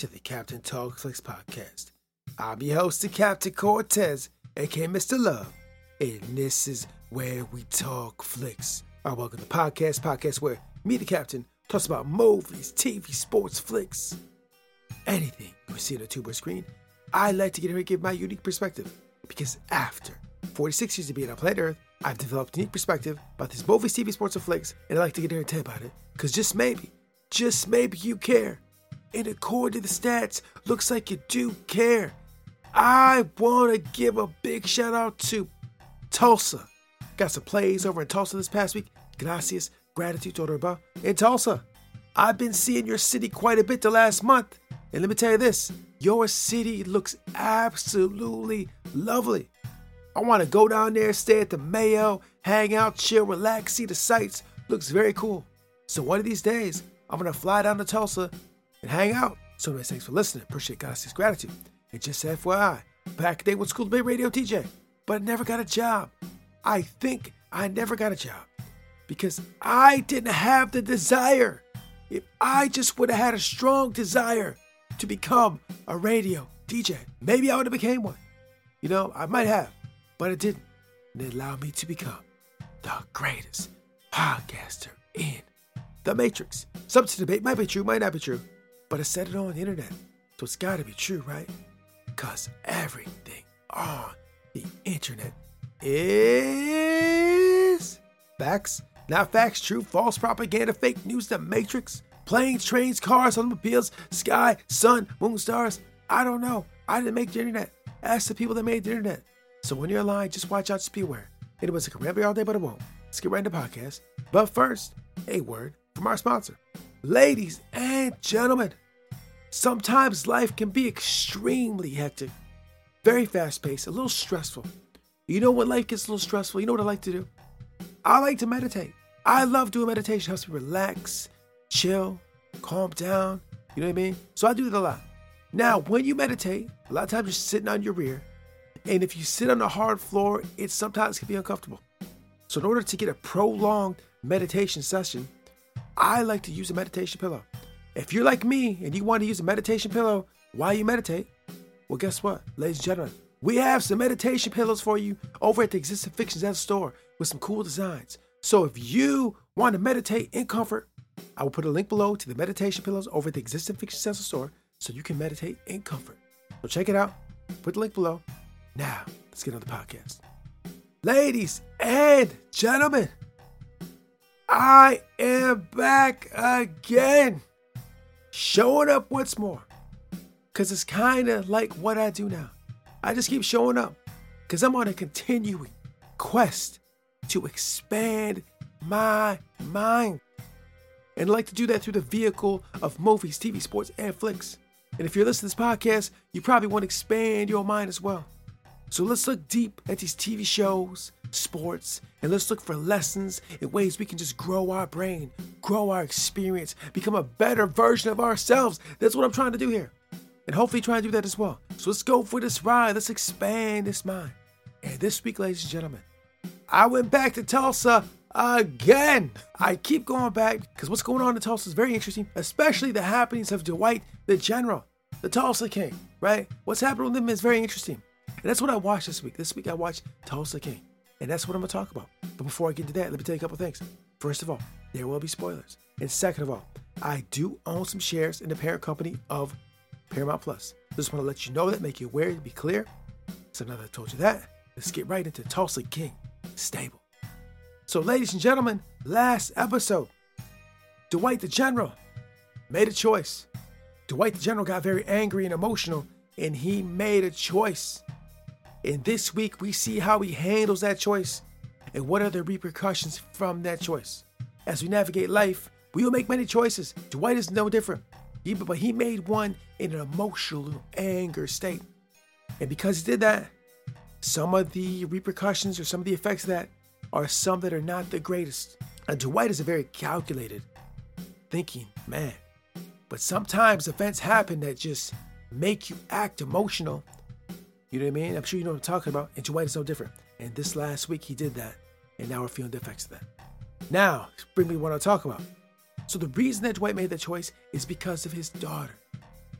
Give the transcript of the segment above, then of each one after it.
to the Captain Talk Flicks podcast. I'm your host, the Captain Cortez, aka Mr. Love, and this is where we talk flicks. I welcome to the podcast, podcast where me, the Captain, talks about movies, TV, sports, flicks, anything you see on a tube or screen. I like to get here and give my unique perspective because after 46 years of being on planet Earth, I've developed a unique perspective about these movies, TV, sports, and flicks, and I like to get here and tell about it because just maybe, just maybe you care. And according to the stats, looks like you do care. I want to give a big shout out to Tulsa. Got some plays over in Tulsa this past week. Gracias, gratitude to Otorba. In Tulsa, I've been seeing your city quite a bit the last month. And let me tell you this your city looks absolutely lovely. I want to go down there, stay at the Mayo, hang out, chill, relax, see the sights. Looks very cool. So one of these days, I'm going to fly down to Tulsa and hang out. So many thanks for listening. Appreciate God's gratitude. And just FYI, back then with School Bay Radio TJ, but I never got a job. I think I never got a job because I didn't have the desire. If I just would have had a strong desire to become a radio DJ, maybe I would have became one. You know, I might have, but it didn't. And it allowed me to become the greatest podcaster in the Matrix. Some to debate might be true, might not be true, but I said it on the internet, so it's gotta be true, right? Because everything on the internet is facts, not facts, true, false propaganda, fake news, the Matrix, planes, trains, cars, automobiles, sky, sun, moon, stars. I don't know. I didn't make the internet. Ask the people that made the internet. So when you're lying, just watch out, just be aware. It was a ramble all day, but it won't. Let's get right into the podcast. But first, a word from our sponsor. Ladies and gentlemen, sometimes life can be extremely hectic, very fast paced, a little stressful. You know when life gets a little stressful? You know what I like to do? I like to meditate. I love doing meditation. It helps me relax, chill, calm down. You know what I mean? So I do that a lot. Now, when you meditate, a lot of times you're sitting on your rear. And if you sit on a hard floor, it sometimes can be uncomfortable. So, in order to get a prolonged meditation session, I like to use a meditation pillow. If you're like me and you want to use a meditation pillow while you meditate, well, guess what, ladies and gentlemen? We have some meditation pillows for you over at the Existing Fictions at store with some cool designs. So if you want to meditate in comfort, I will put a link below to the meditation pillows over at the Existing Fictions at store so you can meditate in comfort. So check it out. Put the link below. Now, let's get on the podcast. Ladies and gentlemen, I am back again. Showing up once more. Because it's kind of like what I do now. I just keep showing up. Because I'm on a continuing quest to expand my mind. And I like to do that through the vehicle of movies, TV, sports, and flicks. And if you're listening to this podcast, you probably want to expand your mind as well. So let's look deep at these TV shows, sports, and let's look for lessons and ways we can just grow our brain, grow our experience, become a better version of ourselves. That's what I'm trying to do here. And hopefully try and do that as well. So let's go for this ride. Let's expand this mind. And this week, ladies and gentlemen, I went back to Tulsa again. I keep going back because what's going on in Tulsa is very interesting, especially the happenings of Dwight the General, the Tulsa King, right? What's happening with him is very interesting. And that's what I watched this week. This week I watched Tulsa King. And that's what I'm going to talk about. But before I get into that, let me tell you a couple things. First of all, there will be spoilers. And second of all, I do own some shares in the parent company of Paramount Plus. Just want to let you know that, make you aware, to be clear. So now that I told you that, let's get right into Tulsa King Stable. So, ladies and gentlemen, last episode, Dwight the General made a choice. Dwight the General got very angry and emotional, and he made a choice. And this week, we see how he handles that choice and what are the repercussions from that choice. As we navigate life, we will make many choices. Dwight is no different. But he made one in an emotional anger state. And because he did that, some of the repercussions or some of the effects of that are some that are not the greatest. And Dwight is a very calculated thinking man. But sometimes events happen that just make you act emotional. You know what I mean? I'm sure you know what I'm talking about. And Dwight is no different. And this last week he did that. And now we're feeling the effects of that. Now, bring me what I talk about. So the reason that Dwight made that choice is because of his daughter.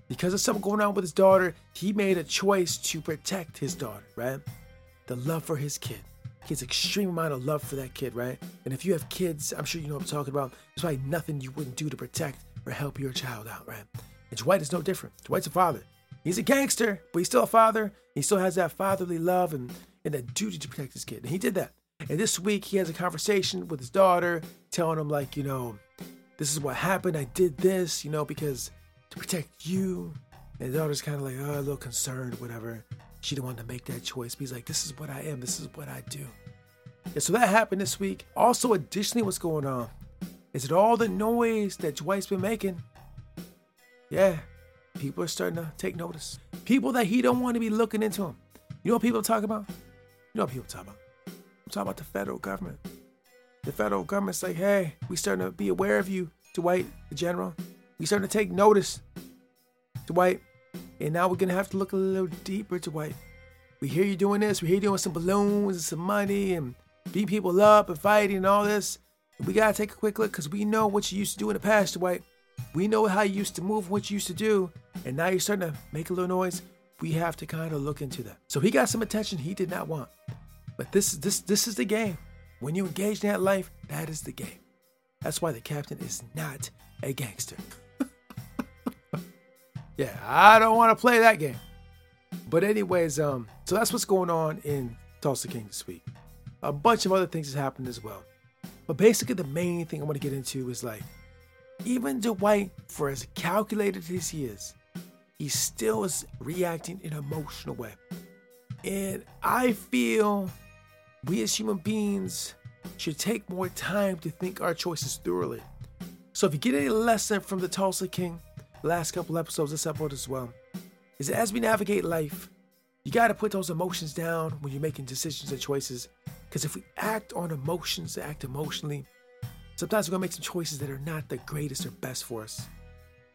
Because of something going on with his daughter, he made a choice to protect his daughter, right? The love for his kid. He has extreme amount of love for that kid, right? And if you have kids, I'm sure you know what I'm talking about. There's probably nothing you wouldn't do to protect or help your child out, right? And Dwight is no different. Dwight's a father. He's a gangster, but he's still a father. He still has that fatherly love and, and that duty to protect his kid. And he did that. And this week he has a conversation with his daughter, telling him, like, you know, this is what happened. I did this, you know, because to protect you. And the daughter's kind of like, oh, a little concerned, whatever. She didn't want to make that choice. But he's like, this is what I am. This is what I do. And so that happened this week. Also, additionally, what's going on is that all the noise that Dwight's been making, yeah, people are starting to take notice. People that he don't want to be looking into him. You know what people talk about? You know what people talk about? I'm talking about the federal government. The federal government's like, hey, we starting to be aware of you, Dwight, the general. We starting to take notice, Dwight. And now we're gonna have to look a little deeper, Dwight. We hear you doing this. We hear you doing some balloons and some money and beat people up and fighting and all this. We gotta take a quick look because we know what you used to do in the past, Dwight. We know how you used to move, what you used to do, and now you're starting to make a little noise. We have to kind of look into that. So he got some attention he did not want. But this this this is the game. When you engage in that life, that is the game. That's why the captain is not a gangster. yeah, I don't want to play that game. But anyways, um, so that's what's going on in Tulsa King this week. A bunch of other things has happened as well. But basically, the main thing I want to get into is like, even Dwight, for as calculated as he is, he still is reacting in an emotional way. And I feel we as human beings should take more time to think our choices thoroughly. So if you get any lesson from the Tulsa King, the last couple episodes, this episode as well, is that as we navigate life, you got to put those emotions down when you're making decisions and choices. Because if we act on emotions, act emotionally, sometimes we're gonna make some choices that are not the greatest or best for us.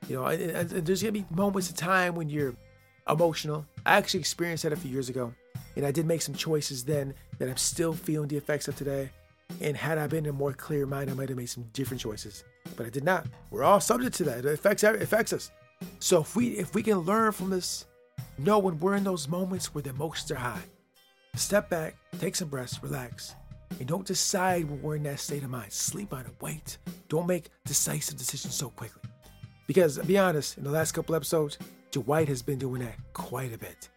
You know, and, and, there's gonna be moments of time when you're emotional. I actually experienced that a few years ago, and I did make some choices then that I'm still feeling the effects of today. And had I been in a more clear mind, I might have made some different choices. But I did not. We're all subject to that. It affects it affects us. So if we if we can learn from this, know when we're in those moments where the emotions are high, step back, take some breaths, relax, and don't decide when we're in that state of mind. Sleep on it. Wait. Don't make decisive decisions so quickly. Because to be honest, in the last couple episodes, Dwight has been doing that quite a bit.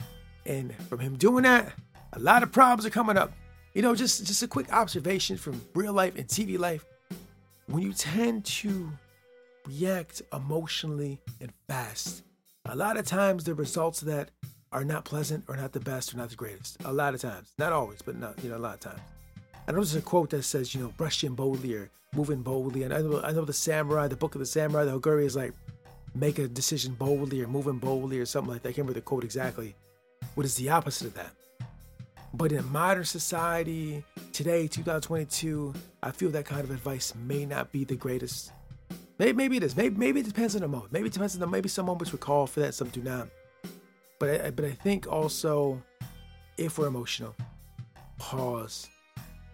And from him doing that, a lot of problems are coming up. You know, just just a quick observation from real life and TV life. When you tend to react emotionally and fast, a lot of times the results of that are not pleasant or not the best or not the greatest. A lot of times, not always, but not you know a lot of times. I know there's a quote that says you know brush in boldly or moving boldly, and I know I know the samurai, the book of the samurai, the Hagakure is like make a decision boldly or moving boldly or something like that. I can't remember the quote exactly. What is the opposite of that? But in modern society, today, 2022, I feel that kind of advice may not be the greatest. Maybe, maybe it is. Maybe, maybe it depends on the moment. Maybe it depends on the, maybe some moments would call for that, some do not. But I, but I think also, if we're emotional, pause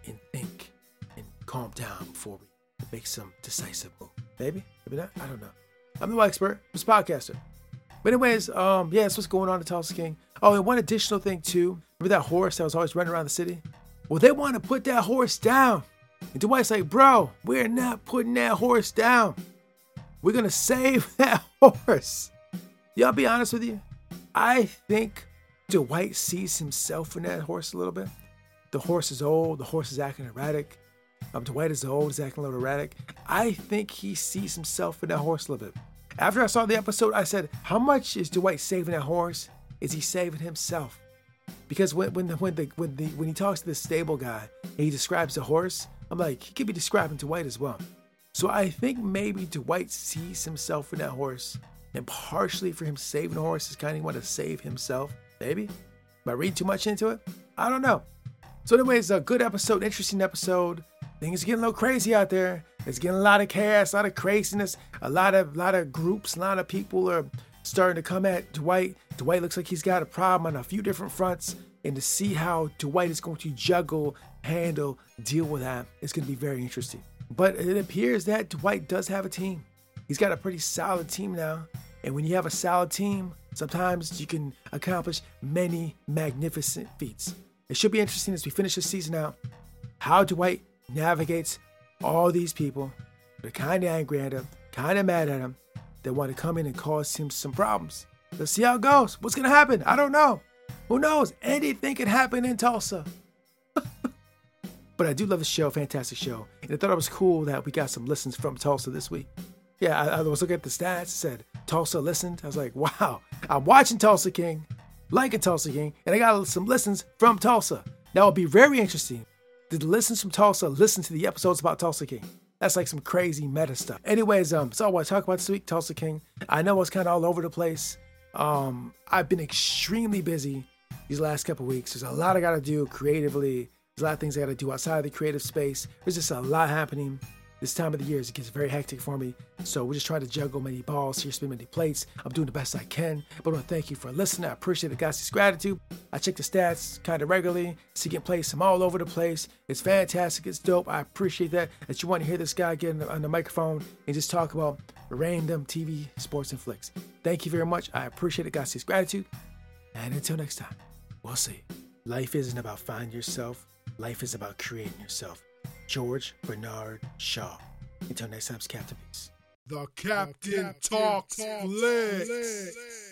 and think and calm down before we make some decisive move. Maybe, maybe not. I don't know. I'm the white expert. I'm a podcaster. But anyways, um, yeah, that's what's going on in Tulsa King. Oh, and one additional thing too. Remember that horse that was always running around the city? Well, they want to put that horse down. And Dwight's like, bro, we're not putting that horse down. We're gonna save that horse. Y'all be honest with you. I think Dwight sees himself in that horse a little bit. The horse is old, the horse is acting erratic. Um, Dwight is old, he's acting a little erratic. I think he sees himself in that horse a little bit. After I saw the episode, I said, How much is Dwight saving that horse? Is he saving himself? Because when when the, when the when the when he talks to the stable guy and he describes the horse, I'm like, he could be describing Dwight as well. So I think maybe Dwight sees himself in that horse and partially for him saving the horse, is kind of want to save himself. Maybe. Am I reading too much into it? I don't know. So, anyways, a good episode, interesting episode. Things are getting a little crazy out there. It's getting a lot of chaos, a lot of craziness, a lot of lot of groups, a lot of people are starting to come at Dwight. Dwight looks like he's got a problem on a few different fronts, and to see how Dwight is going to juggle, handle, deal with that, it's going to be very interesting. But it appears that Dwight does have a team. He's got a pretty solid team now, and when you have a solid team, sometimes you can accomplish many magnificent feats. It should be interesting as we finish this season out how Dwight navigates all these people that are kind of angry at him, kind of mad at him, that want to come in and cause him some problems. Let's see how it goes. What's going to happen? I don't know. Who knows? Anything can happen in Tulsa. but I do love the show, fantastic show. And I thought it was cool that we got some listens from Tulsa this week. Yeah, I, I was looking at the stats, said Tulsa listened. I was like, wow, I'm watching Tulsa King, liking Tulsa King, and I got some listens from Tulsa. That would be very interesting. Did the listens from Tulsa listen to the episodes about Tulsa King? That's like some crazy meta stuff. Anyways, um, so I want to talk about this week, Tulsa King. I know it's kind of all over the place. Um, I've been extremely busy these last couple weeks. There's a lot I got to do creatively. There's a lot of things I got to do outside of the creative space. There's just a lot happening this time of the year. It gets very hectic for me. So we're just trying to juggle many balls here, spin many plates. I'm doing the best I can. But I want to thank you for listening. I appreciate the guys' gratitude. I check the stats kind of regularly. Seeking I'm all over the place. It's fantastic. It's dope. I appreciate that. That you want to hear this guy get on the microphone and just talk about random TV, sports, and flicks. Thank you very much. I appreciate it, guys' gratitude. And until next time, we'll see. Life isn't about finding yourself. Life is about creating yourself. George Bernard Shaw. Until next time, Captain Peace. The Captain, Talks, Flicks.